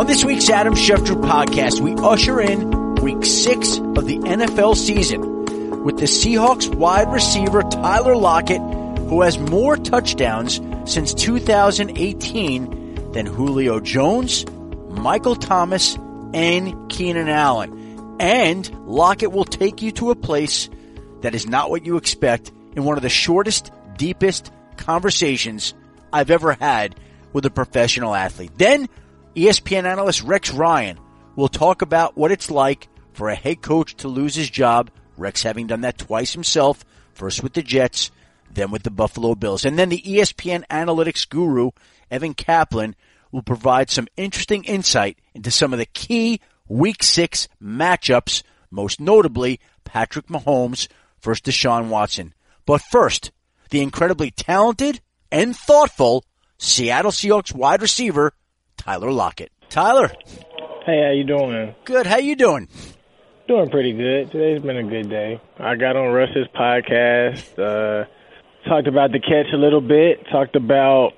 On this week's Adam Schefter podcast, we usher in week six of the NFL season with the Seahawks wide receiver Tyler Lockett, who has more touchdowns since 2018 than Julio Jones, Michael Thomas, and Keenan Allen. And Lockett will take you to a place that is not what you expect in one of the shortest, deepest conversations I've ever had with a professional athlete. Then ESPN analyst Rex Ryan will talk about what it's like for a head coach to lose his job. Rex having done that twice himself, first with the Jets, then with the Buffalo Bills. And then the ESPN analytics guru, Evan Kaplan, will provide some interesting insight into some of the key week six matchups, most notably Patrick Mahomes versus Deshaun Watson. But first, the incredibly talented and thoughtful Seattle Seahawks wide receiver, Tyler Lockett. Tyler. Hey, how you doing? man? Good. How you doing? Doing pretty good. Today's been a good day. I got on Russ's podcast, uh, talked about the catch a little bit, talked about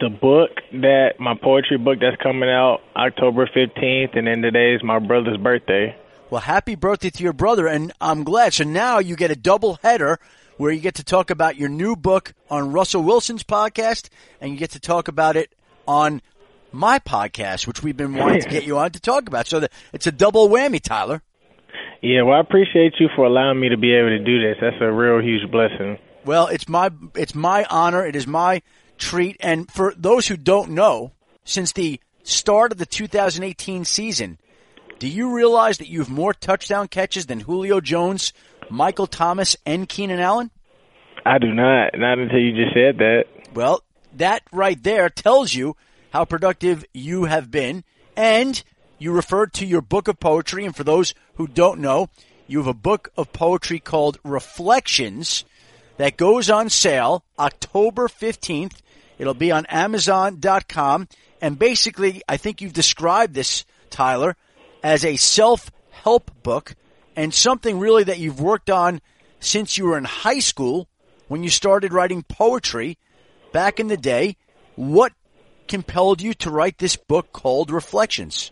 the book that my poetry book that's coming out October 15th, and then today's my brother's birthday. Well, happy birthday to your brother, and I'm glad. So now you get a double header where you get to talk about your new book on Russell Wilson's podcast, and you get to talk about it on my podcast, which we've been wanting to get you on to talk about. So it's a double whammy, Tyler. Yeah, well, I appreciate you for allowing me to be able to do this. That's a real huge blessing. Well, it's my it's my honor. It is my treat. And for those who don't know, since the start of the 2018 season, do you realize that you have more touchdown catches than Julio Jones, Michael Thomas, and Keenan Allen? I do not. Not until you just said that. Well, that right there tells you how productive you have been. And you referred to your book of poetry. And for those who don't know, you have a book of poetry called Reflections that goes on sale October 15th. It'll be on Amazon.com. And basically, I think you've described this, Tyler, as a self help book and something really that you've worked on since you were in high school when you started writing poetry back in the day. What compelled you to write this book called Reflections?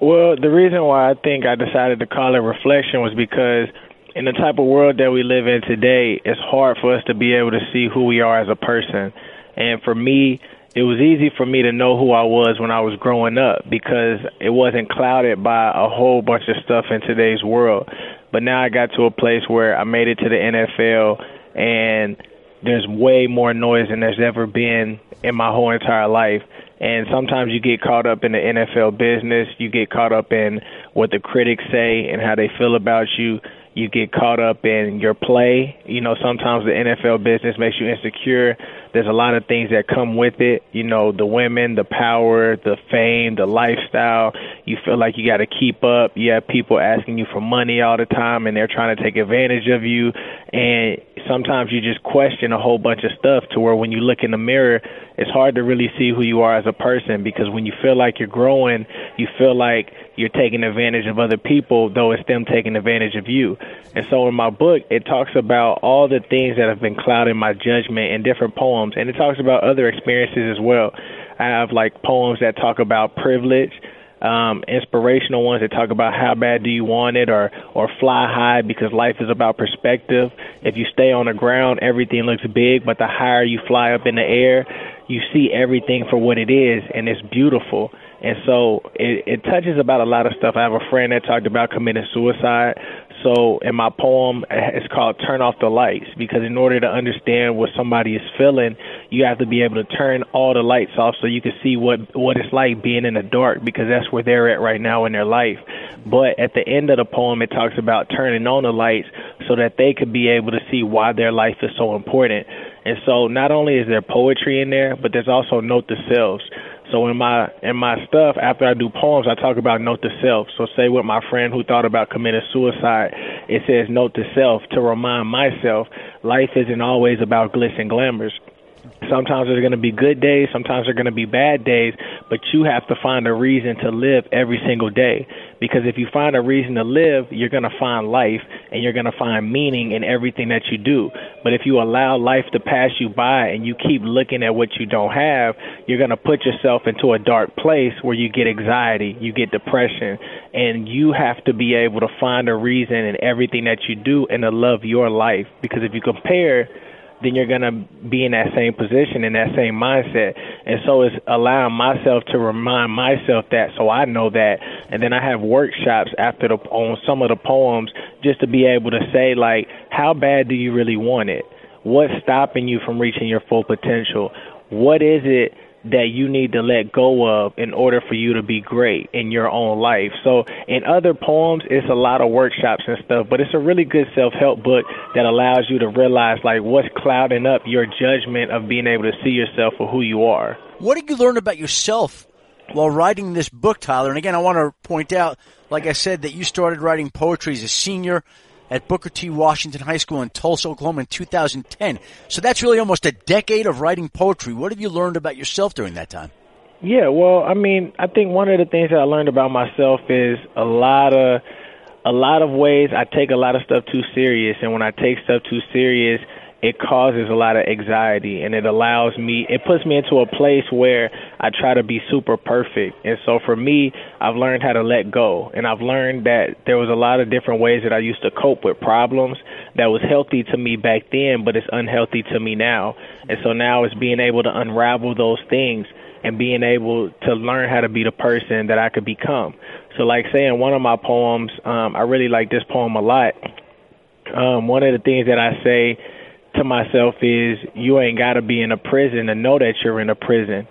Well, the reason why I think I decided to call it Reflection was because in the type of world that we live in today, it's hard for us to be able to see who we are as a person. And for me, it was easy for me to know who I was when I was growing up because it wasn't clouded by a whole bunch of stuff in today's world. But now I got to a place where I made it to the NFL and there's way more noise than there's ever been in my whole entire life. And sometimes you get caught up in the NFL business, you get caught up in what the critics say and how they feel about you you get caught up in your play. You know, sometimes the NFL business makes you insecure. There's a lot of things that come with it. You know, the women, the power, the fame, the lifestyle. You feel like you got to keep up. You have people asking you for money all the time and they're trying to take advantage of you. And sometimes you just question a whole bunch of stuff to where when you look in the mirror, it's hard to really see who you are as a person because when you feel like you're growing, you feel like you're taking advantage of other people, though it's them taking advantage of you. And so in my book, it talks about all the things that have been clouding my judgment in different poems, and it talks about other experiences as well. I have like poems that talk about privilege, um, inspirational ones that talk about how bad do you want it, or or fly high because life is about perspective. If you stay on the ground, everything looks big, but the higher you fly up in the air, you see everything for what it is, and it's beautiful. And so it, it touches about a lot of stuff. I have a friend that talked about committing suicide. So in my poem, it's called Turn Off the Lights because in order to understand what somebody is feeling, you have to be able to turn all the lights off so you can see what, what it's like being in the dark because that's where they're at right now in their life. But at the end of the poem, it talks about turning on the lights so that they could be able to see why their life is so important. And so not only is there poetry in there, but there's also note to selves. So in my in my stuff, after I do poems, I talk about note to self. So say with my friend who thought about committing suicide, it says note to self to remind myself life isn't always about glitz and glamours. Sometimes there's going to be good days, sometimes there's going to be bad days, but you have to find a reason to live every single day. Because if you find a reason to live, you're going to find life and you're going to find meaning in everything that you do. But if you allow life to pass you by and you keep looking at what you don't have, you're going to put yourself into a dark place where you get anxiety, you get depression, and you have to be able to find a reason in everything that you do and to love your life. Because if you compare then you're going to be in that same position, in that same mindset. And so it's allowing myself to remind myself that so I know that. And then I have workshops after the on some of the poems just to be able to say like, how bad do you really want it? What's stopping you from reaching your full potential? What is it that you need to let go of in order for you to be great in your own life. So in other poems, it's a lot of workshops and stuff, but it's a really good self-help book that allows you to realize like what's clouding up your judgment of being able to see yourself for who you are. What did you learn about yourself while writing this book, Tyler? And again, I want to point out, like I said, that you started writing poetry as a senior at Booker T. Washington High School in Tulsa, Oklahoma in 2010. So that's really almost a decade of writing poetry. What have you learned about yourself during that time? Yeah, well, I mean, I think one of the things that I learned about myself is a lot of a lot of ways I take a lot of stuff too serious and when I take stuff too serious, it causes a lot of anxiety and it allows me it puts me into a place where I try to be super perfect. And so for me, I've learned how to let go and I've learned that there was a lot of different ways that I used to cope with problems that was healthy to me back then, but it's unhealthy to me now. And so now it's being able to unravel those things and being able to learn how to be the person that I could become. So like saying one of my poems, um, I really like this poem a lot. Um, one of the things that I say to myself is you ain't got to be in a prison to know that you're in a prison.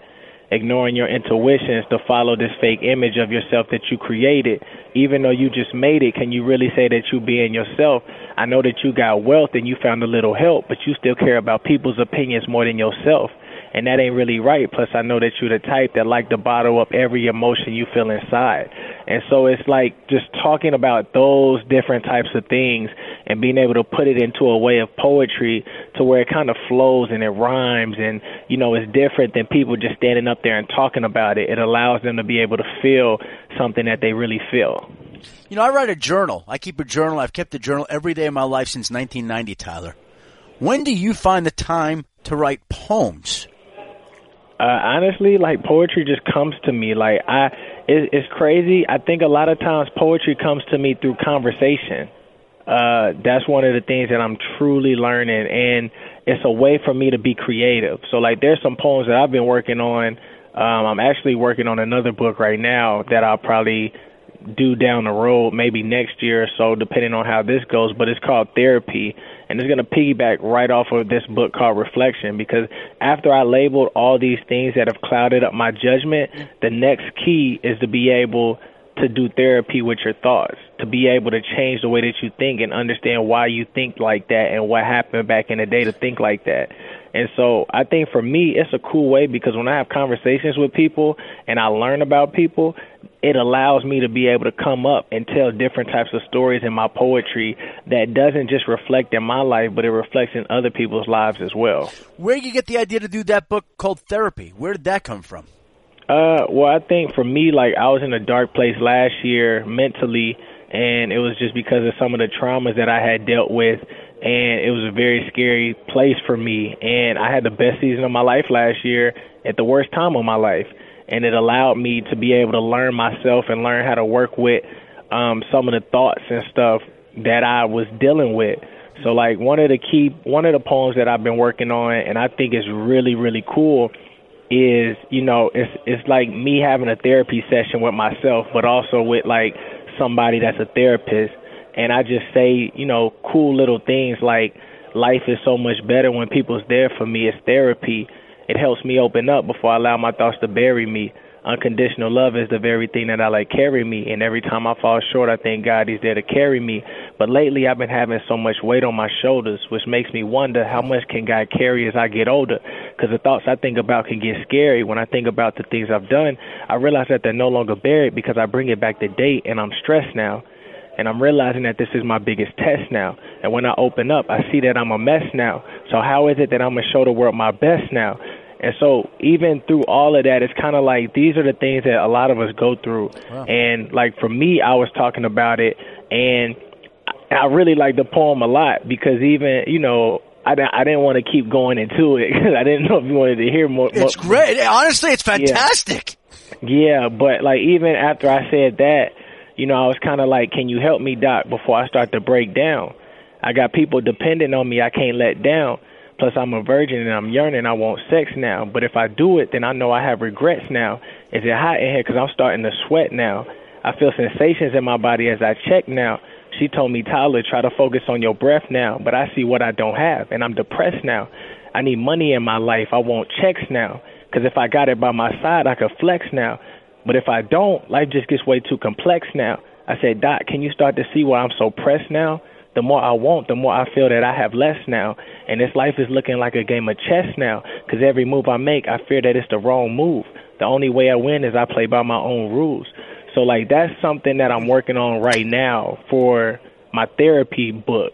Ignoring your intuitions to follow this fake image of yourself that you created. Even though you just made it, can you really say that you being yourself? I know that you got wealth and you found a little help, but you still care about people's opinions more than yourself and that ain't really right. Plus, I know that you're the type that like to bottle up every emotion you feel inside, and so it's like just talking about those different types of things and being able to put it into a way of poetry to where it kind of flows and it rhymes and you know it's different than people just standing up there and talking about it. It allows them to be able to feel something that they really feel. You know, I write a journal. I keep a journal. I've kept a journal every day of my life since 1990, Tyler. When do you find the time to write poems? Uh, honestly, like poetry just comes to me. Like I, it, it's crazy. I think a lot of times poetry comes to me through conversation. Uh, that's one of the things that I'm truly learning, and it's a way for me to be creative. So like, there's some poems that I've been working on. Um, I'm actually working on another book right now that I'll probably do down the road, maybe next year or so, depending on how this goes. But it's called Therapy, and it's going to piggyback right off of this book called Reflection. Because after I labeled all these things that have clouded up my judgment, the next key is to be able to do therapy with your thoughts, to be able to change the way that you think and understand why you think like that and what happened back in the day to think like that. And so I think for me, it's a cool way because when I have conversations with people and I learn about people, it allows me to be able to come up and tell different types of stories in my poetry that doesn't just reflect in my life, but it reflects in other people's lives as well. Where did you get the idea to do that book called Therapy? Where did that come from? Uh, well, I think for me, like I was in a dark place last year mentally, and it was just because of some of the traumas that I had dealt with, and it was a very scary place for me. And I had the best season of my life last year at the worst time of my life and it allowed me to be able to learn myself and learn how to work with um, some of the thoughts and stuff that I was dealing with. So like one of the key one of the poems that I've been working on and I think is really really cool is you know it's it's like me having a therapy session with myself but also with like somebody that's a therapist and I just say you know cool little things like life is so much better when people's there for me it's therapy it helps me open up before I allow my thoughts to bury me. Unconditional love is the very thing that I let carry me, and every time I fall short, I thank God He's there to carry me. But lately, I've been having so much weight on my shoulders, which makes me wonder how much can God carry as I get older? Because the thoughts I think about can get scary. When I think about the things I've done, I realize that they're no longer buried because I bring it back to date, and I'm stressed now and I'm realizing that this is my biggest test now. And when I open up, I see that I'm a mess now. So how is it that I'm gonna show the world my best now? And so even through all of that, it's kind of like these are the things that a lot of us go through. Wow. And like for me, I was talking about it, and I really like the poem a lot because even you know I didn't, I didn't want to keep going into it because I didn't know if you wanted to hear more. It's more, great. Honestly, it's fantastic. Yeah. yeah, but like even after I said that, you know, I was kind of like, "Can you help me, doc?" Before I start to break down, I got people depending on me. I can't let down. Plus, I'm a virgin and I'm yearning. I want sex now. But if I do it, then I know I have regrets now. Is it hot in here? Because I'm starting to sweat now. I feel sensations in my body as I check now. She told me, Tyler, try to focus on your breath now, but I see what I don't have, and I'm depressed now. I need money in my life. I want checks now, because if I got it by my side, I could flex now. But if I don't, life just gets way too complex now. I said, Doc, can you start to see why I'm so pressed now? The more I want, the more I feel that I have less now. And this life is looking like a game of chess now, because every move I make, I fear that it's the wrong move. The only way I win is I play by my own rules. So like that's something that I'm working on right now for my therapy book.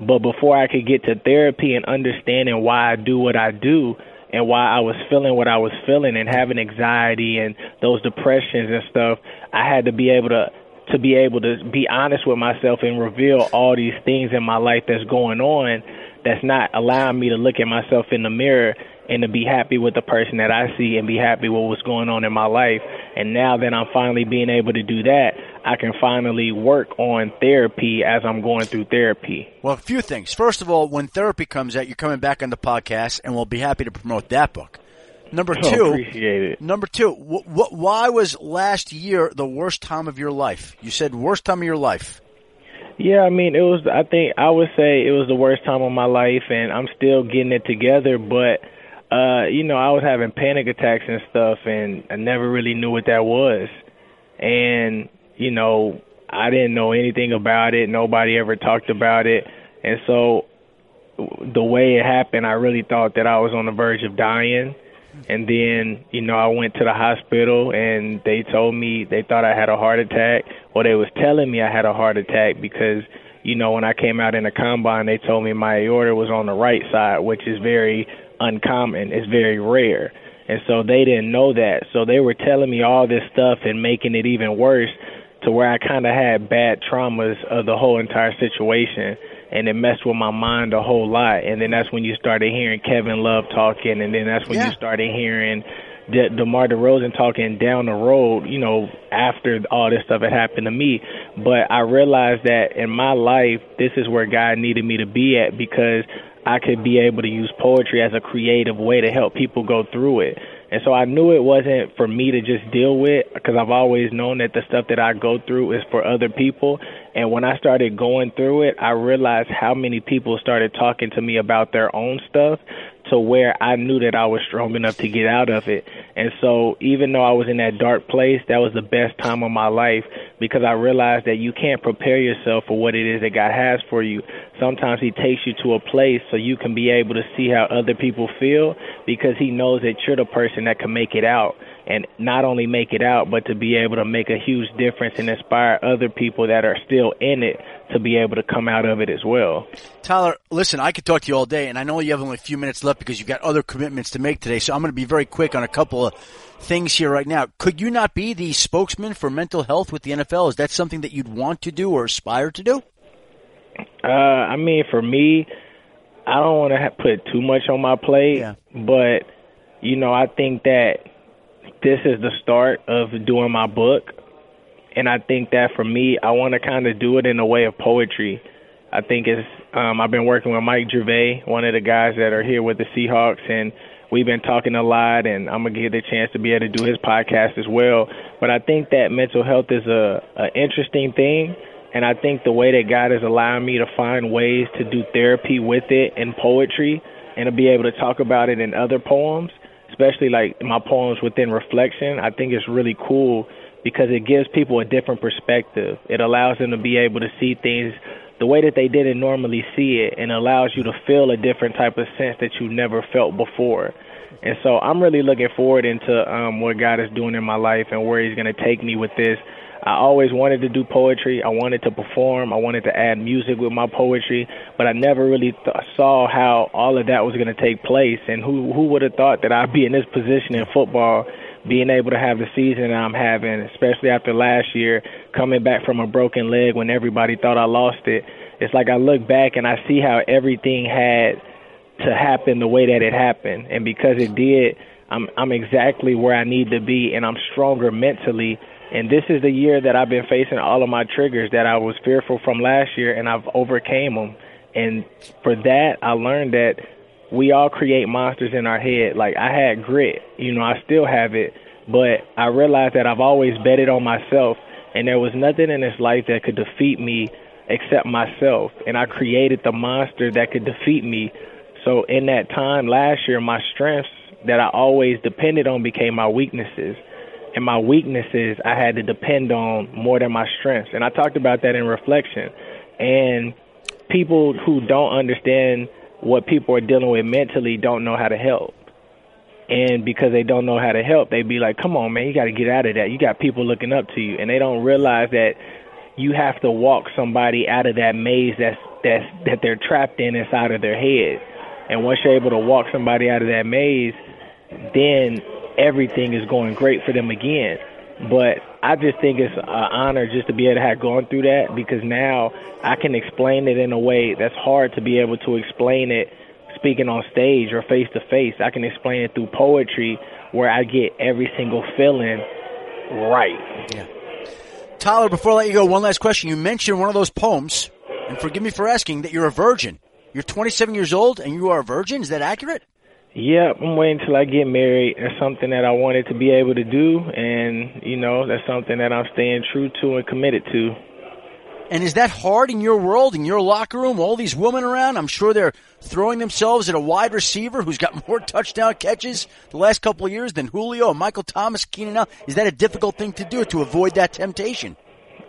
But before I could get to therapy and understanding why I do what I do and why I was feeling what I was feeling and having anxiety and those depressions and stuff, I had to be able to to be able to be honest with myself and reveal all these things in my life that's going on that's not allowing me to look at myself in the mirror and to be happy with the person that I see and be happy with what's going on in my life. And now that I'm finally being able to do that, I can finally work on therapy as I'm going through therapy. Well, a few things. First of all, when therapy comes out, you're coming back on the podcast, and we'll be happy to promote that book. Number oh, two, appreciate it. Number two, wh- wh- why was last year the worst time of your life? You said worst time of your life. Yeah, I mean, it was. I think I would say it was the worst time of my life, and I'm still getting it together. But uh, you know, I was having panic attacks and stuff, and I never really knew what that was. And you know, I didn't know anything about it. Nobody ever talked about it, and so the way it happened, I really thought that I was on the verge of dying. And then, you know, I went to the hospital and they told me they thought I had a heart attack. Well, they was telling me I had a heart attack because, you know, when I came out in the combine, they told me my aorta was on the right side, which is very uncommon. It's very rare. And so they didn't know that. So they were telling me all this stuff and making it even worse to where I kind of had bad traumas of the whole entire situation. And it messed with my mind a whole lot. And then that's when you started hearing Kevin Love talking. And then that's when yeah. you started hearing De- DeMar DeRozan talking down the road, you know, after all this stuff had happened to me. But I realized that in my life, this is where God needed me to be at because I could be able to use poetry as a creative way to help people go through it. And so I knew it wasn't for me to just deal with because I've always known that the stuff that I go through is for other people. And when I started going through it, I realized how many people started talking to me about their own stuff to where I knew that I was strong enough to get out of it. And so even though I was in that dark place, that was the best time of my life because I realized that you can't prepare yourself for what it is that God has for you. Sometimes he takes you to a place so you can be able to see how other people feel because he knows that you're the person that can make it out and not only make it out, but to be able to make a huge difference and inspire other people that are still in it to be able to come out of it as well. Tyler, listen, I could talk to you all day, and I know you have only a few minutes left because you've got other commitments to make today, so I'm going to be very quick on a couple of things here right now. Could you not be the spokesman for mental health with the NFL? Is that something that you'd want to do or aspire to do? Uh, I mean, for me, I don't want to put too much on my plate, yeah. but you know, I think that this is the start of doing my book. And I think that for me, I want to kind of do it in a way of poetry. I think it's, um, I've been working with Mike Gervais, one of the guys that are here with the Seahawks, and we've been talking a lot, and I'm gonna get the chance to be able to do his podcast as well. But I think that mental health is a, a interesting thing, and I think the way that God is allowing me to find ways to do therapy with it in poetry and to be able to talk about it in other poems especially like my poems within reflection, I think it's really cool because it gives people a different perspective. It allows them to be able to see things the way that they didn't normally see it and allows you to feel a different type of sense that you never felt before. And so I'm really looking forward into um, what God is doing in my life and where He's going to take me with this. I always wanted to do poetry. I wanted to perform. I wanted to add music with my poetry, but I never really th- saw how all of that was going to take place. And who who would have thought that I'd be in this position in football, being able to have the season I'm having, especially after last year, coming back from a broken leg when everybody thought I lost it. It's like I look back and I see how everything had to happen the way that it happened, and because it did, I'm I'm exactly where I need to be, and I'm stronger mentally. And this is the year that I've been facing all of my triggers that I was fearful from last year, and I've overcame them. And for that, I learned that we all create monsters in our head. Like I had grit, you know, I still have it, but I realized that I've always betted on myself, and there was nothing in this life that could defeat me except myself. And I created the monster that could defeat me. So in that time last year, my strengths that I always depended on became my weaknesses. And my weaknesses I had to depend on more than my strengths. And I talked about that in reflection. And people who don't understand what people are dealing with mentally don't know how to help. And because they don't know how to help, they be like, "Come on, man, you got to get out of that. You got people looking up to you." And they don't realize that you have to walk somebody out of that maze that's that's that they're trapped in inside of their head. And once you're able to walk somebody out of that maze, then everything is going great for them again. But I just think it's an honor just to be able to have gone through that because now I can explain it in a way that's hard to be able to explain it speaking on stage or face to face. I can explain it through poetry where I get every single feeling right. Yeah. Tyler, before I let you go, one last question. You mentioned one of those poems, and forgive me for asking, that you're a virgin. You're 27 years old and you are a virgin. Is that accurate? Yep, I'm waiting till I get married. It's something that I wanted to be able to do, and you know, that's something that I'm staying true to and committed to. And is that hard in your world, in your locker room? All these women around, I'm sure they're throwing themselves at a wide receiver who's got more touchdown catches the last couple of years than Julio and Michael Thomas, Keenan Is that a difficult thing to do to avoid that temptation?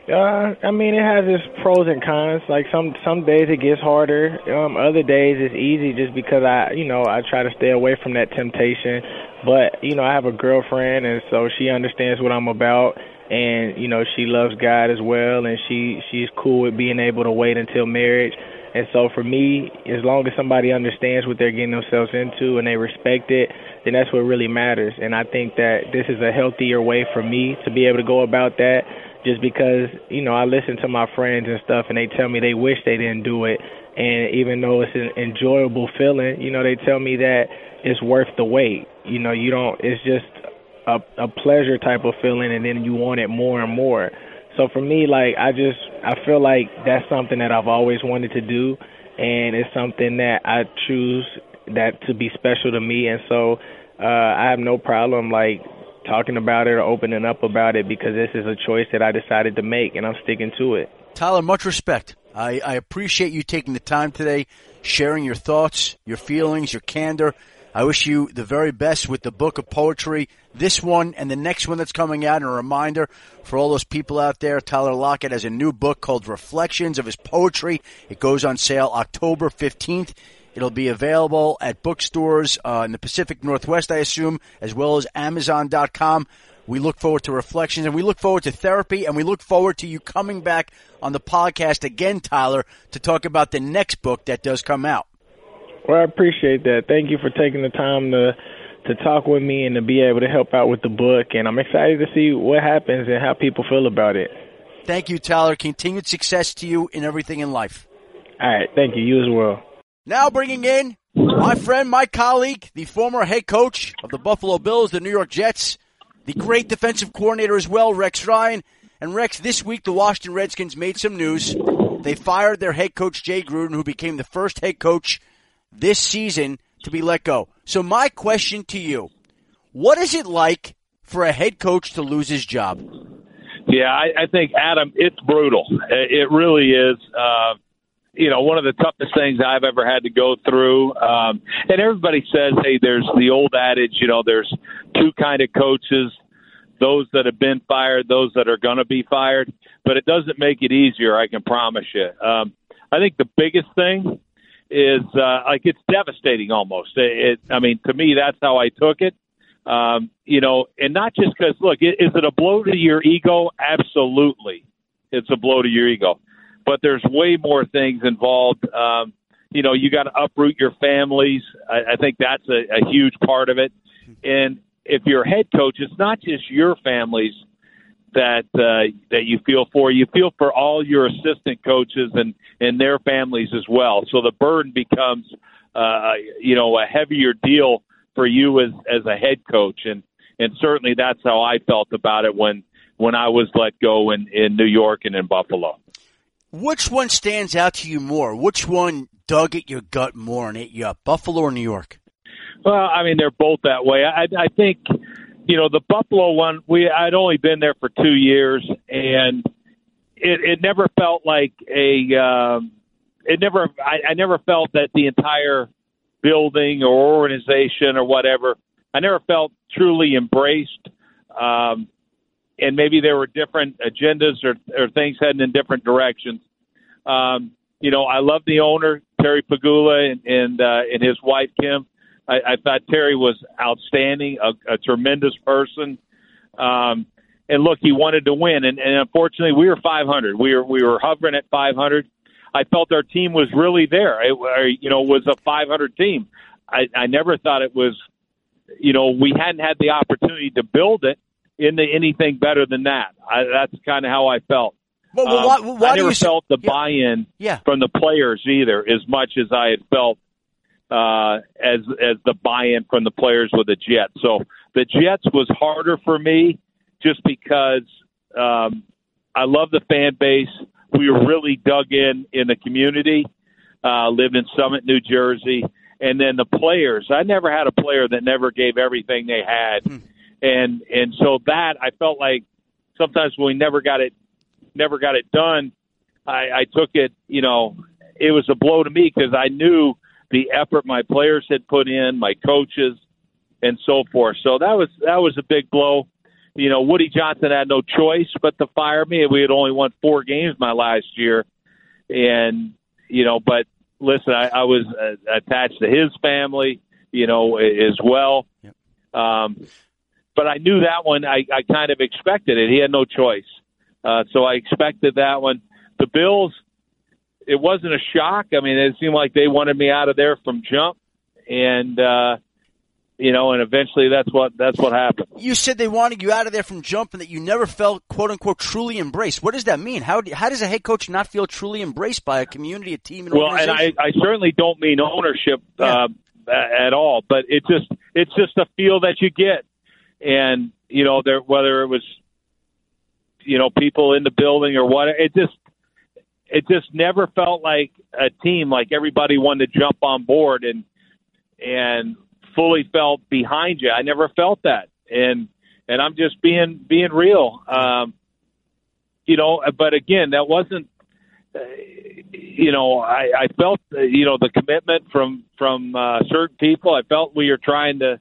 Uh, I mean, it has its pros and cons. Like some some days it gets harder. Um, other days it's easy just because I, you know, I try to stay away from that temptation. But you know, I have a girlfriend, and so she understands what I'm about, and you know, she loves God as well, and she she's cool with being able to wait until marriage. And so for me, as long as somebody understands what they're getting themselves into and they respect it, then that's what really matters. And I think that this is a healthier way for me to be able to go about that just because you know I listen to my friends and stuff, and they tell me they wish they didn't do it. And even though it's an enjoyable feeling, you know, they tell me that it's worth the wait. You know, you don't. It's just a a pleasure type of feeling, and then you want it more and more. So for me, like I just I feel like that's something that I've always wanted to do, and it's something that I choose that to be special to me, and so uh, I have no problem like talking about it or opening up about it because this is a choice that I decided to make and I'm sticking to it. Tyler, much respect. I, I appreciate you taking the time today, sharing your thoughts, your feelings, your candor. I wish you the very best with the book of poetry, this one and the next one that's coming out. And a reminder for all those people out there, Tyler Lockett has a new book called Reflections of his Poetry. It goes on sale October 15th. It'll be available at bookstores uh, in the Pacific Northwest, I assume, as well as Amazon.com. We look forward to reflections and we look forward to therapy and we look forward to you coming back on the podcast again, Tyler, to talk about the next book that does come out. Well, I appreciate that. Thank you for taking the time to to talk with me and to be able to help out with the book. And I'm excited to see what happens and how people feel about it. Thank you, Tyler. Continued success to you in everything in life. All right. Thank you. You as well. Now bringing in my friend, my colleague, the former head coach of the Buffalo Bills, the New York Jets, the great defensive coordinator as well, Rex Ryan. And Rex, this week the Washington Redskins made some news. They fired their head coach Jay Gruden, who became the first head coach this season to be let go. So my question to you, what is it like for a head coach to lose his job? Yeah, I, I think Adam, it's brutal. It really is. Uh, you know, one of the toughest things I've ever had to go through. Um, and everybody says, hey, there's the old adage, you know, there's two kind of coaches, those that have been fired, those that are going to be fired. But it doesn't make it easier, I can promise you. Um, I think the biggest thing is uh, like it's devastating almost. It, it, I mean, to me, that's how I took it. Um, you know, and not just because, look, is it a blow to your ego? Absolutely. It's a blow to your ego but there's way more things involved. Um, you know, you got to uproot your families. I, I think that's a, a huge part of it. And if you're a head coach, it's not just your families that uh, that you feel for. You feel for all your assistant coaches and and their families as well. So the burden becomes, uh, you know, a heavier deal for you as as a head coach, and and certainly that's how I felt about it when when I was let go in in New York and in Buffalo. Which one stands out to you more? Which one dug at your gut more and ate you up, Buffalo or New York? Well, I mean, they're both that way. I, I think, you know, the Buffalo one, we I'd only been there for two years, and it, it never felt like a. Um, it never. I, I never felt that the entire building or organization or whatever. I never felt truly embraced. Um, and maybe there were different agendas or, or things heading in different directions. Um, you know, I love the owner Terry Pegula and and, uh, and his wife Kim. I, I thought Terry was outstanding, a, a tremendous person. Um, and look, he wanted to win, and, and unfortunately, we were 500. We were we were hovering at 500. I felt our team was really there. It, you know, was a 500 team. I, I never thought it was. You know, we hadn't had the opportunity to build it into anything better than that. I, that's kind of how I felt. Well, well, why, why I never you felt the yeah. buy-in Yeah. from the players either, as much as I had felt uh, as as the buy-in from the players with the Jets. So the Jets was harder for me, just because um, I love the fan base. We were really dug in in the community. Uh, lived in Summit, New Jersey, and then the players. I never had a player that never gave everything they had, Hmm. and and so that I felt like sometimes when we never got it never got it done, I, I took it, you know, it was a blow to me because I knew the effort my players had put in, my coaches, and so forth. So that was that was a big blow. You know, Woody Johnson had no choice but to fire me. We had only won four games my last year, and you know, but listen, I, I was uh, attached to his family, you know, as well. Yep. Um, but I knew that one. I, I kind of expected it. He had no choice. Uh, so I expected that one. The Bills, it wasn't a shock. I mean, it seemed like they wanted me out of there from jump, and uh, you know, and eventually that's what that's what happened. You said they wanted you out of there from jump and that you never felt quote unquote truly embraced. What does that mean? How how does a head coach not feel truly embraced by a community, a team, an Well, and? I, I certainly don't mean ownership Yeah. uh, at all, but it just it's just a feel that you get, and you know, there whether it was you know people in the building or what, it just it just never felt like a team like everybody wanted to jump on board and and fully felt behind you. I never felt that, and and I'm just being being real. Um, you know, but again, that wasn't uh, you know, I, I felt you know the commitment from from uh, certain people. I felt we were trying to,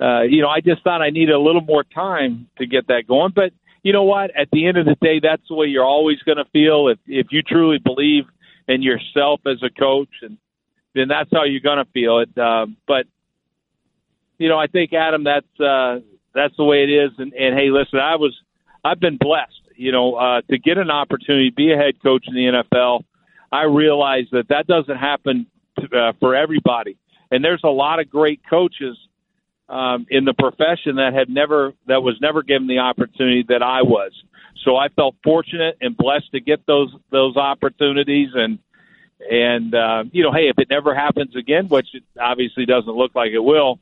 uh, you know, I just thought I needed a little more time to get that going. But you know what? At the end of the day, that's the way you're always going to feel if if you truly believe in yourself as a coach, and then that's how you're going to feel it. Uh, but you know, I think Adam, that's uh, that's the way it is. And, and hey, listen, I was I've been blessed, you know, uh, to get an opportunity to be a head coach in the NFL. I realize that that doesn't happen to, uh, for everybody, and there's a lot of great coaches um, in the profession that have never that was never given the opportunity that I was. So I felt fortunate and blessed to get those those opportunities and and uh, you know, hey, if it never happens again, which it obviously doesn't look like it will,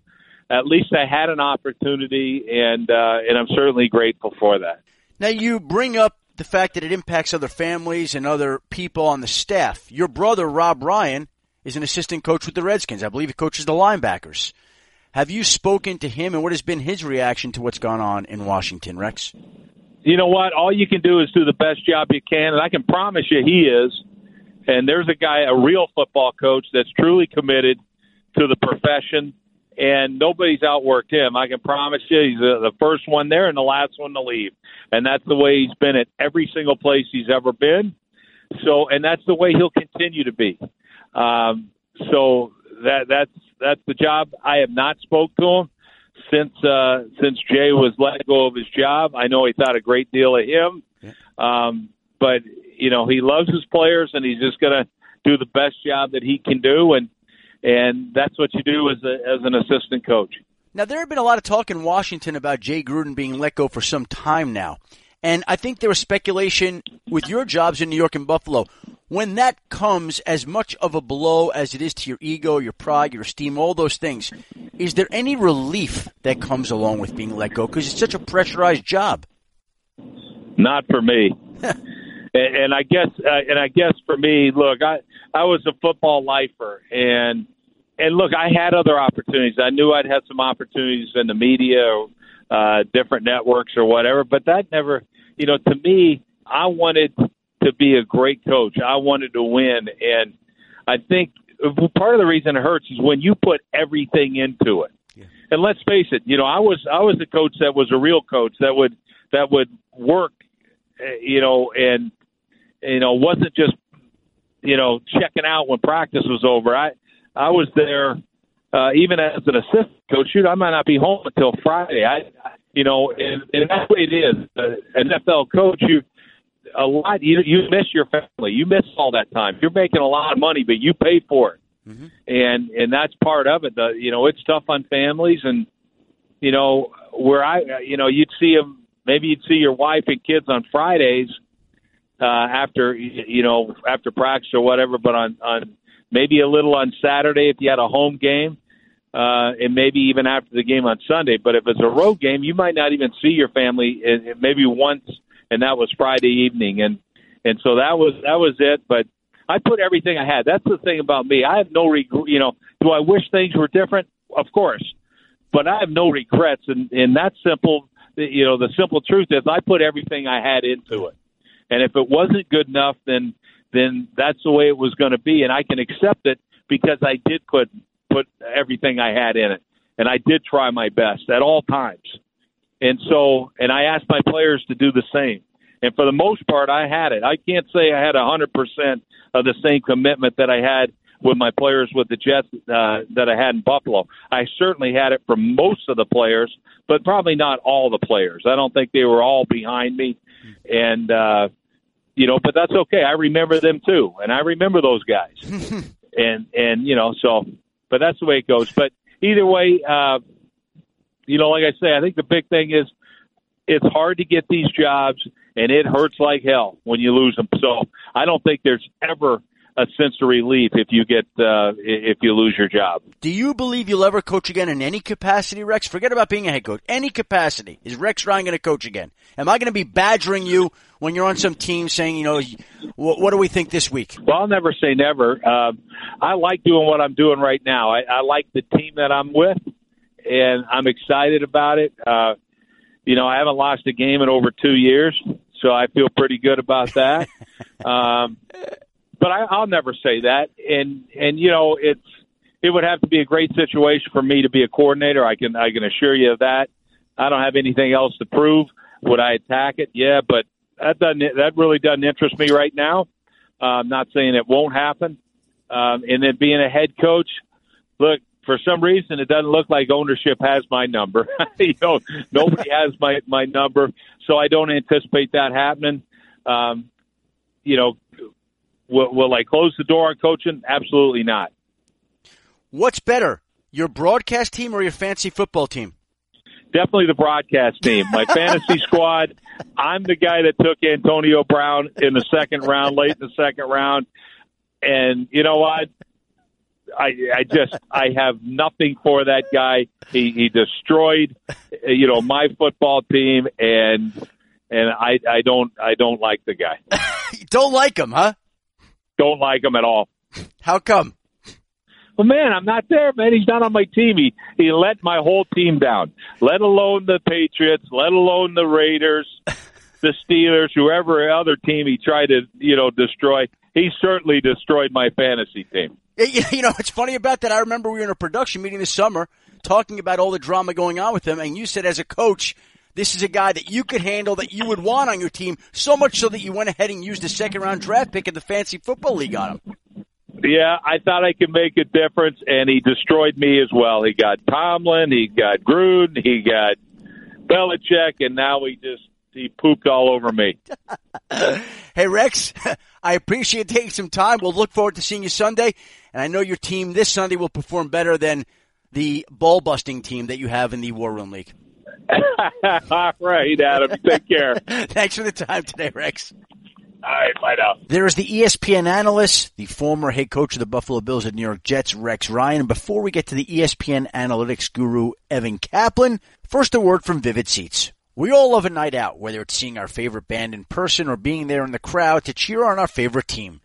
at least I had an opportunity, and uh, and I'm certainly grateful for that. Now you bring up the fact that it impacts other families and other people on the staff. Your brother Rob Ryan is an assistant coach with the Redskins. I believe he coaches the linebackers. Have you spoken to him, and what has been his reaction to what's gone on in Washington, Rex? You know what? All you can do is do the best job you can, and I can promise you he is. And there's a guy, a real football coach, that's truly committed to the profession, and nobody's outworked him. I can promise you, he's the, first one there and the last one to leave, and that's the way he's been at every single place he's ever been. So, and that's the way he'll continue to be. Um, so that that's that's the job. I have not spoke to him since uh, since Jay was let go of his job. I know he thought a great deal of him, um, but you know he loves his players and he's just going to do the best job that he can do, and and that's what you do as a, as an assistant coach. Now there have been a lot of talk in Washington about Jay Gruden being let go for some time now. And I think there was speculation with your jobs in New York and Buffalo. When that comes as much of a blow as it is to your ego, your pride, your esteem, all those things, is there any relief that comes along with being let go? Because it's such a pressurized job. Not for me. and, and I guess, uh, and I guess for me, look, I I was a football lifer, and and look, I had other opportunities. I knew I'd had some opportunities in the media, or, uh, different networks, or whatever. But that never, you know, to me, I wanted to be a great coach. I wanted to win, and I think part of the reason it hurts is when you put everything into it. Yeah. And let's face it, you know, I was I was a coach that was a real coach that would that would work, eh, you know, and you know wasn't just you know checking out when practice was over. I I was there uh, even as an assistant coach. Shoot, I might not be home until Friday. I, you know, and, and that's the way it is. Uh, an NFL coach, you a lot. You you miss your family. You miss all that time. You're making a lot of money, but you pay for it, mm-hmm. and and that's part of it. The you know it's tough on families, and you know where I you know you'd see them. Maybe you'd see your wife and kids on Fridays uh, after you know after practice or whatever, but on on maybe a little on Saturday if you had a home game, uh, and maybe even after the game on Sunday. But if it's a road game, you might not even see your family, maybe once, and that was Friday evening, and and so that was that was it. But I put everything I had. That's the thing about me. I have no regret. You know, do I wish things were different? Of course, but I have no regrets, and and that's simple. You know, the simple truth is I put everything I had into it, and if it wasn't good enough, then then that's the way it was going to be, and I can accept it because I did put everything I had in it, and I did try my best at all times. And so, and I asked my players to do the same. And for the most part, I had it. I can't say I had a hundred percent of the same commitment that I had with my players with the Jets uh, that I had in Buffalo. I certainly had it from most of the players, but probably not all the players. I don't think they were all behind me, and uh, you know, but that's okay. I remember them too, and I remember those guys, and and you know, so, but that's the way it goes. But either way, uh, you know, like I say, I think the big thing is it's hard to get these jobs, and it hurts like hell when you lose them. So I don't think there's ever a sense of relief if you get uh, if you lose your job. Do you believe you'll ever coach again in any capacity, Rex? Forget about being a head coach. Any capacity. Is Rex Ryan going to coach again? Am I going to be badgering you when you're on some team saying, you know, what, what do we think this week? Well, I'll never say never. Uh, I like doing what I'm doing right now. I, I like the team that I'm with, and I'm excited about it. Uh, you know, I haven't lost a game in over two years, so I feel pretty good about that. um, but I, I'll never say that. And and you know, it's it would have to be a great situation for me to be a coordinator. I can I can assure you of that. I don't have anything else to prove. Would I attack it? Yeah, but that doesn't that really doesn't interest me right now. Uh, I'm not saying it won't happen. Um, and then being a head coach, look for some reason it doesn't look like ownership has my number. you know, nobody has my my number, so I don't anticipate that happening. Um, you know, Will, will I close the door on coaching? Absolutely not. What's better, your broadcast team or your fantasy football team? Definitely the broadcast team. My fantasy squad. I'm the guy that took Antonio Brown in the second round, late in the second round, and you know what? I, I just I have nothing for that guy. He he destroyed, you know, my football team, and and I I don't I don't like the guy. don't like him, huh? Don't like him at all. How come? Well, man, I'm not there, man. He's not on my team. He he let my whole team down. Let alone the Patriots. Let alone the Raiders, the Steelers, whoever other team he tried to you know destroy. He certainly destroyed my fantasy team. You know, it's funny about that. I remember we were in a production meeting this summer talking about all the drama going on with him, and you said as a coach, this is a guy that you could handle, that you would want on your team, so much so that you went ahead and used a second round draft pick in the fantasy football league on him. Yeah, I thought I could make a difference, and he destroyed me as well. He got Tomlin, he got Gruden, he got Belichick, and now he just he pooped all over me. hey Rex, I appreciate taking some time. We'll look forward to seeing you Sunday, and I know your team this Sunday will perform better than the ball busting team that you have in the War Room League. All right, Adam. Take care. Thanks for the time today, Rex. All right, bye now. There is the ESPN analyst, the former head coach of the Buffalo Bills and New York Jets, Rex Ryan. And before we get to the ESPN analytics guru, Evan Kaplan, first a word from Vivid Seats. We all love a night out, whether it's seeing our favorite band in person or being there in the crowd to cheer on our favorite team.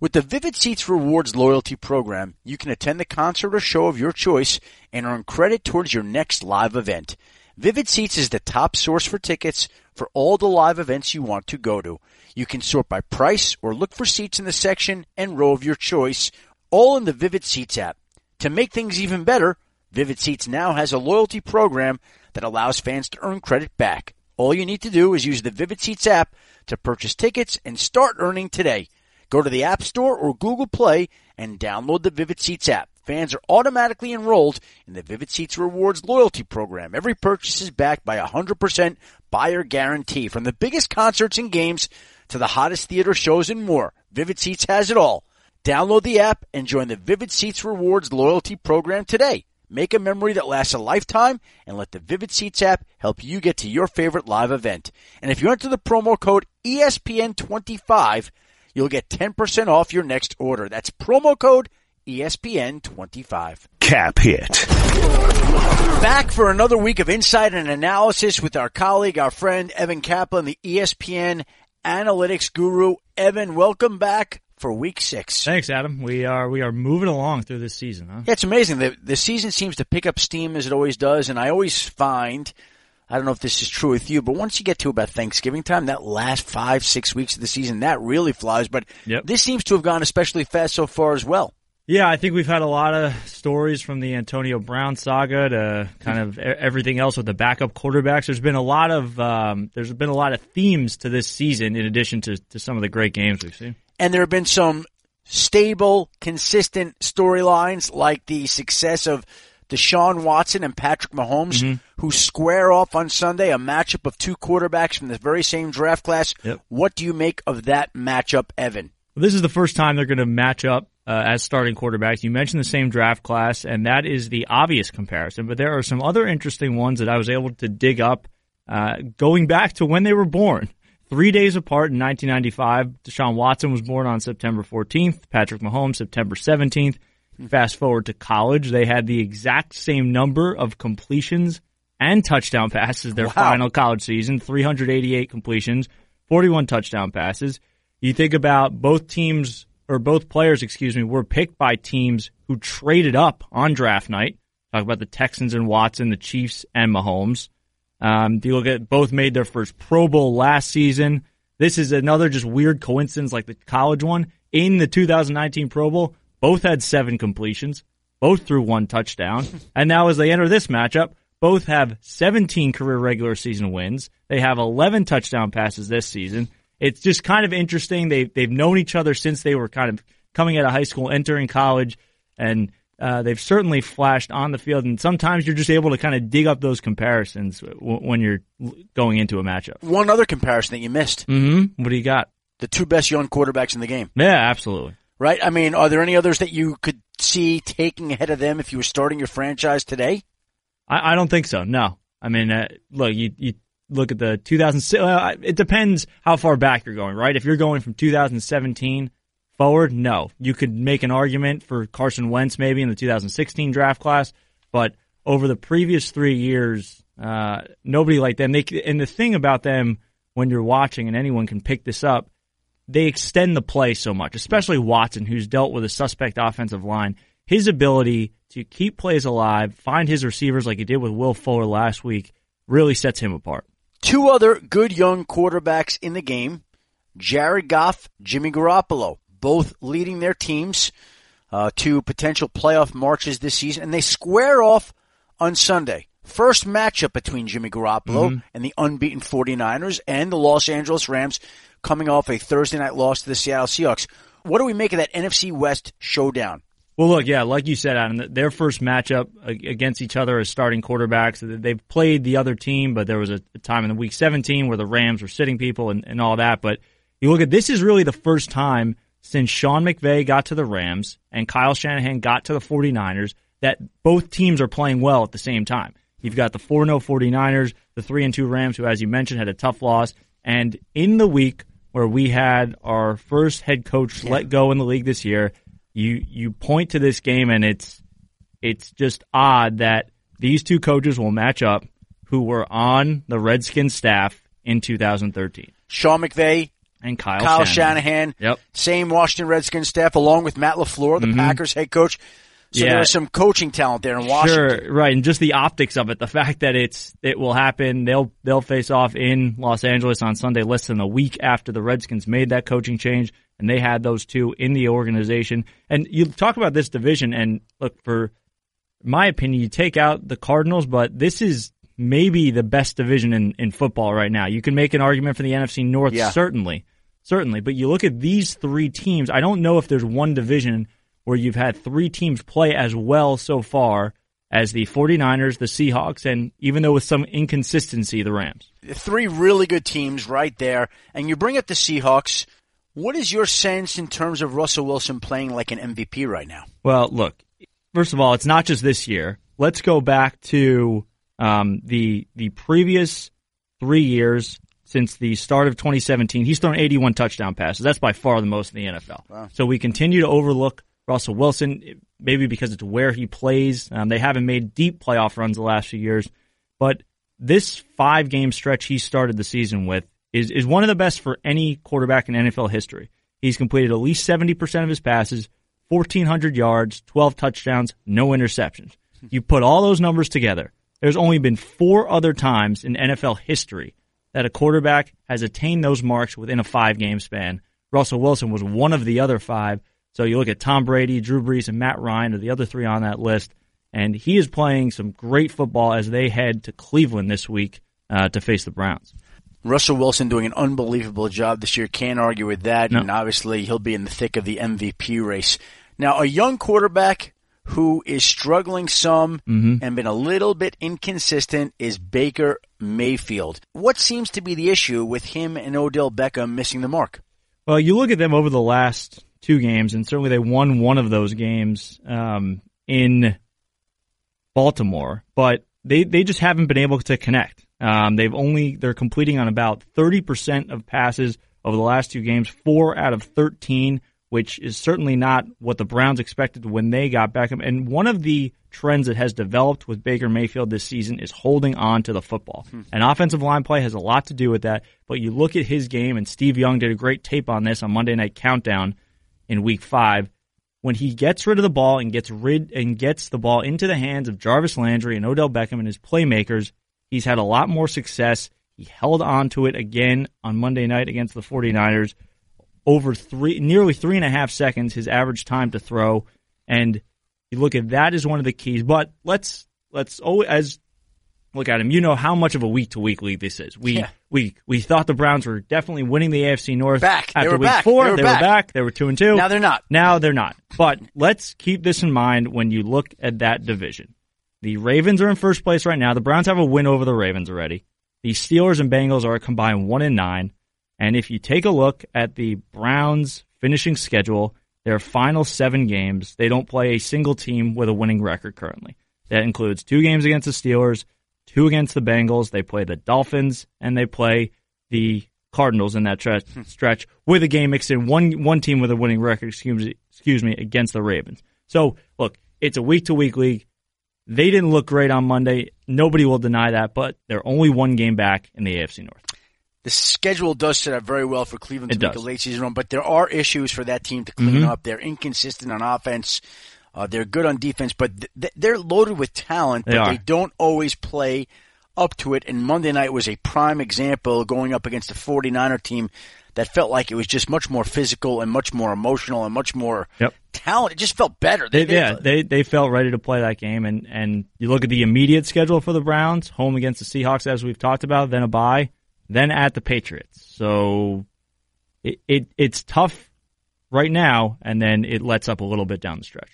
With the Vivid Seats Rewards loyalty program, you can attend the concert or show of your choice and earn credit towards your next live event. Vivid Seats is the top source for tickets for all the live events you want to go to. You can sort by price or look for seats in the section and row of your choice, all in the Vivid Seats app. To make things even better, Vivid Seats now has a loyalty program that allows fans to earn credit back. All you need to do is use the Vivid Seats app to purchase tickets and start earning today. Go to the App Store or Google Play and download the Vivid Seats app. Fans are automatically enrolled in the Vivid Seats Rewards loyalty program. Every purchase is backed by a 100% buyer guarantee. From the biggest concerts and games to the hottest theater shows and more, Vivid Seats has it all. Download the app and join the Vivid Seats Rewards loyalty program today. Make a memory that lasts a lifetime and let the Vivid Seats app help you get to your favorite live event. And if you enter the promo code ESPN25, you'll get 10% off your next order. That's promo code ESPN25. Cap hit. Back for another week of insight and analysis with our colleague, our friend Evan Kaplan, the ESPN analytics guru. Evan, welcome back for week six. Thanks, Adam. We are we are moving along through this season, huh? Yeah, it's amazing. The the season seems to pick up steam as it always does, and I always find I don't know if this is true with you, but once you get to about Thanksgiving time, that last five, six weeks of the season, that really flies. But Yep. this seems to have gone especially fast so far as well. Yeah, I think we've had a lot of stories from the Antonio Brown saga to kind of everything else with the backup quarterbacks. There's been a lot of um, there's been a lot of themes to this season in addition to, to some of the great games we've seen. And there have been some stable, consistent storylines like the success of Deshaun Watson and Patrick Mahomes, Mm-hmm. who square off on Sunday, a matchup of two quarterbacks from the very same draft class. Yep. What do you make of that matchup, Evan? Well, this is the first time they're going to match up uh, as starting quarterbacks. You mentioned the same draft class, and that is the obvious comparison. But there are some other interesting ones that I was able to dig up uh, going back to when they were born. Three days apart in 1995, Deshaun Watson was born on September 14th, Patrick Mahomes September 17th. Fast forward to college, they had the exact same number of completions and touchdown passes their Wow. final college season 388 completions, 41 touchdown passes. You think about both teams, or both players, excuse me, were picked by teams who traded up on draft night. Talk about the Texans and Watson, the Chiefs and Mahomes. Um, you look at both made their first Pro Bowl last season. This is another just weird coincidence like the college one. In the 2019 Pro Bowl, both had seven completions, both threw one touchdown. and now as they enter this matchup, both have 17 career regular season wins. They have 11 touchdown passes this season. It's just kind of interesting. They, they've known each other since they were kind of coming out of high school, entering college, and uh, they've certainly flashed on the field. And sometimes you're just able to kind of dig up those comparisons w- when you're going into a matchup. One other comparison that you missed: Mm-hmm. What do you got? the two best young quarterbacks in the game. Yeah, absolutely. Right? I mean, are there any others that you could see taking ahead of them if you were starting your franchise today? I, I don't think so. No. I mean, uh, look, you, you look at the 2006. Uh, it depends how far back you're going, right? If you're going from 2017 forward, no. You could make an argument for Carson Wentz maybe in the 2016 draft class, but over the previous three years, uh, nobody like them. They, and the thing about them when you're watching, and anyone can pick this up, they extend the play so much, especially Watson, who's dealt with a suspect offensive line. His ability to keep plays alive, find his receivers like he did with Will Fuller last week, really sets him apart. Two other good young quarterbacks in the game Jared Goff, Jimmy Garoppolo, both leading their teams uh, to potential playoff marches this season, and they square off on Sunday. First matchup between Jimmy Garoppolo and the unbeaten 49ers and the Los Angeles Rams coming off a Thursday night loss to the Seattle Seahawks. What do we make of that NFC West showdown? Well, look, yeah, like you said, Adam, their first matchup against each other as starting quarterbacks. They've played the other team, but there was a, time in the week 17 where the Rams were sitting people and, and all that. But you look at this is really the first time since Sean McVay got to the Rams and Kyle Shanahan got to the 49ers that both teams are playing well at the same time. You've got the 4 0 49ers, the 3 and 2 Rams, who, as you mentioned, had a tough loss. And in the week where we had our first head coach let go in the league this year, you you point to this game and it's it's just odd that these two coaches will match up who were on the Redskins staff in 2013. Sean McVay and Kyle, Kyle Shanahan. Shanahan. Yep. Same Washington Redskins staff, along with Matt LaFleur, the mm-hmm. Packers head coach. So Yeah. there was some coaching talent there in Washington. Sure, right, and just the optics of it, the fact that it's it will happen. They'll they'll face off in Los Angeles on Sunday, less than a week after the Redskins made that coaching change, and they had those two in the organization. And you talk about this division, and look for my opinion, you take out the Cardinals, but this is maybe the best division in in football right now. You can make an argument for the NFC North, Yeah. certainly, certainly, but you look at these three teams. I don't know if there's one division where you've had three teams play as well so far as the 49ers, the Seahawks, and even though with some inconsistency, the Rams. Three really good teams right there. And you bring up the Seahawks. What is your sense in terms of Russell Wilson playing like an MVP right now? Well, look, first of all, it's not just this year. Let's go back to um, the the previous three years since the start of 2017. He's thrown 81 touchdown passes. That's by far the most in the NFL. So we continue to overlook Russell Wilson, maybe because it's where he plays. Um, they haven't made deep playoff runs the last few years, but this five game stretch he started the season with is, is one of the best for any quarterback in NFL history. He's completed at least 70% of his passes, 1,400 yards, 12 touchdowns, no interceptions. You put all those numbers together. There's only been four other times in NFL history that a quarterback has attained those marks within a five game span. Russell Wilson was one of the other five. So you look at Tom Brady, Drew Brees, and Matt Ryan are the other three on that list. And he is playing some great football as they head to Cleveland this week uh, to face the Browns. Russell Wilson doing an unbelievable job this year. Can't argue with that. No. And obviously, he'll be in the thick of the MVP race. Now, a young quarterback who is struggling some and been a little bit inconsistent is Baker Mayfield. What seems to be the issue with him and Odell Beckham missing the mark? Well, you look at them over the last two games, and certainly they won one of those games um, in Baltimore, but they, they just haven't been able to connect. Um, they've only they're completing on about thirty percent of passes over the last two games, four out of thirteen, which is certainly not what the Browns expected when they got Beckham. And one of the trends that has developed with Baker Mayfield this season is holding on to the football. And offensive line play has a lot to do with that. But you look at his game, and Steve Young did a great tape on this on Monday Night Countdown in Week Five. When he gets rid of the ball and gets rid and gets the ball into the hands of Jarvis Landry and Odell Beckham and his playmakers, he's had a lot more success. He held on to it again on Monday night against the 49ers over three, nearly three and a half seconds, his average time to throw. And you look at that as one of the keys. But let's let's always as look at him. You know how much of a week to week league this is. We Yeah. we we thought the Browns were definitely winning the AFC North Back. They after were week back. four. They were back. back. They were two and two. Now they're not. Now they're not. But let's keep this in mind when you look at that division. The Ravens are in first place right now. The Browns have a win over the Ravens already. The Steelers and Bengals are a combined one and nine. And if you take a look at the Browns finishing schedule, their final seven games, they don't play a single team with a winning record currently. That includes two games against the Steelers, two against the Bengals. They play the Dolphins and they play the Cardinals in that tre- stretch with a game mixed in one one team with a winning record. Excuse me, excuse me, against the Ravens. So look, it's a week to week league. They didn't look great on Monday. Nobody will deny that, but they're only one game back in the AFC North. The schedule does set up very well for Cleveland to It make a late season run, but there are issues for that team to clean Mm-hmm. up. They're inconsistent on offense. Uh, they're good on defense, but th- th- they're loaded with talent, They but are. they don't always play up to it. And Monday night was a prime example going up against a 49er team that felt like it was just much more physical and much more emotional and much more Yep. talent. It just felt better. They, yeah, they they felt ready to play that game, and and you look at the immediate schedule for the Browns: home against the Seahawks, as we've talked about, then a bye, then at the Patriots. So it, it it's tough right now, and then it lets up a little bit down the stretch.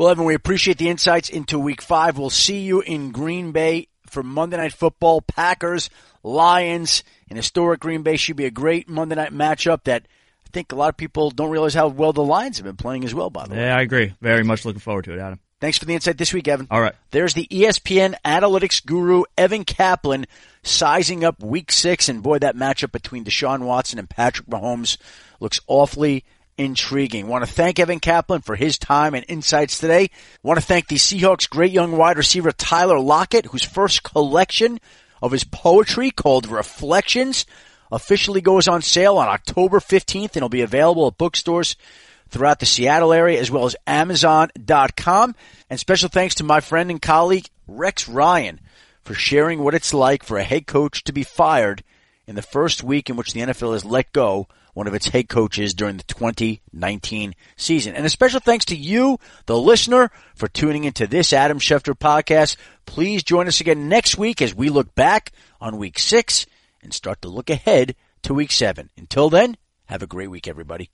Well, Evan, we appreciate the insights into week five. We'll see you in Green Bay for Monday Night Football. Packers, Lions, in historic Green Bay should be a great Monday night matchup that I think a lot of people don't realize how well the Lions have been playing as well, by the way. Yeah, I agree. Very much looking forward to it, Adam. Thanks for the insight this week, Evan. All right. There's the ESPN analytics guru, Evan Kaplan, sizing up week six. And boy, that matchup between Deshaun Watson and Patrick Mahomes looks awfully intriguing. Want to thank Evan Kaplan for his time and insights today. Want to thank the Seahawks great young wide receiver Tyler Lockett, whose first collection of his poetry called Reflections officially goes on sale on October 15th and it'll be available at bookstores throughout the Seattle area as well as Amazon.com. And special thanks to my friend and colleague Rex Ryan for sharing what it's like for a head coach to be fired in the first week in which the NFL has let go one of its head coaches during the 2019 season. And a special thanks to you, the listener, for tuning into this Adam Schefter podcast. Please join us again next week as we look back on week six and start to look ahead to week seven. Until then, have a great week, everybody.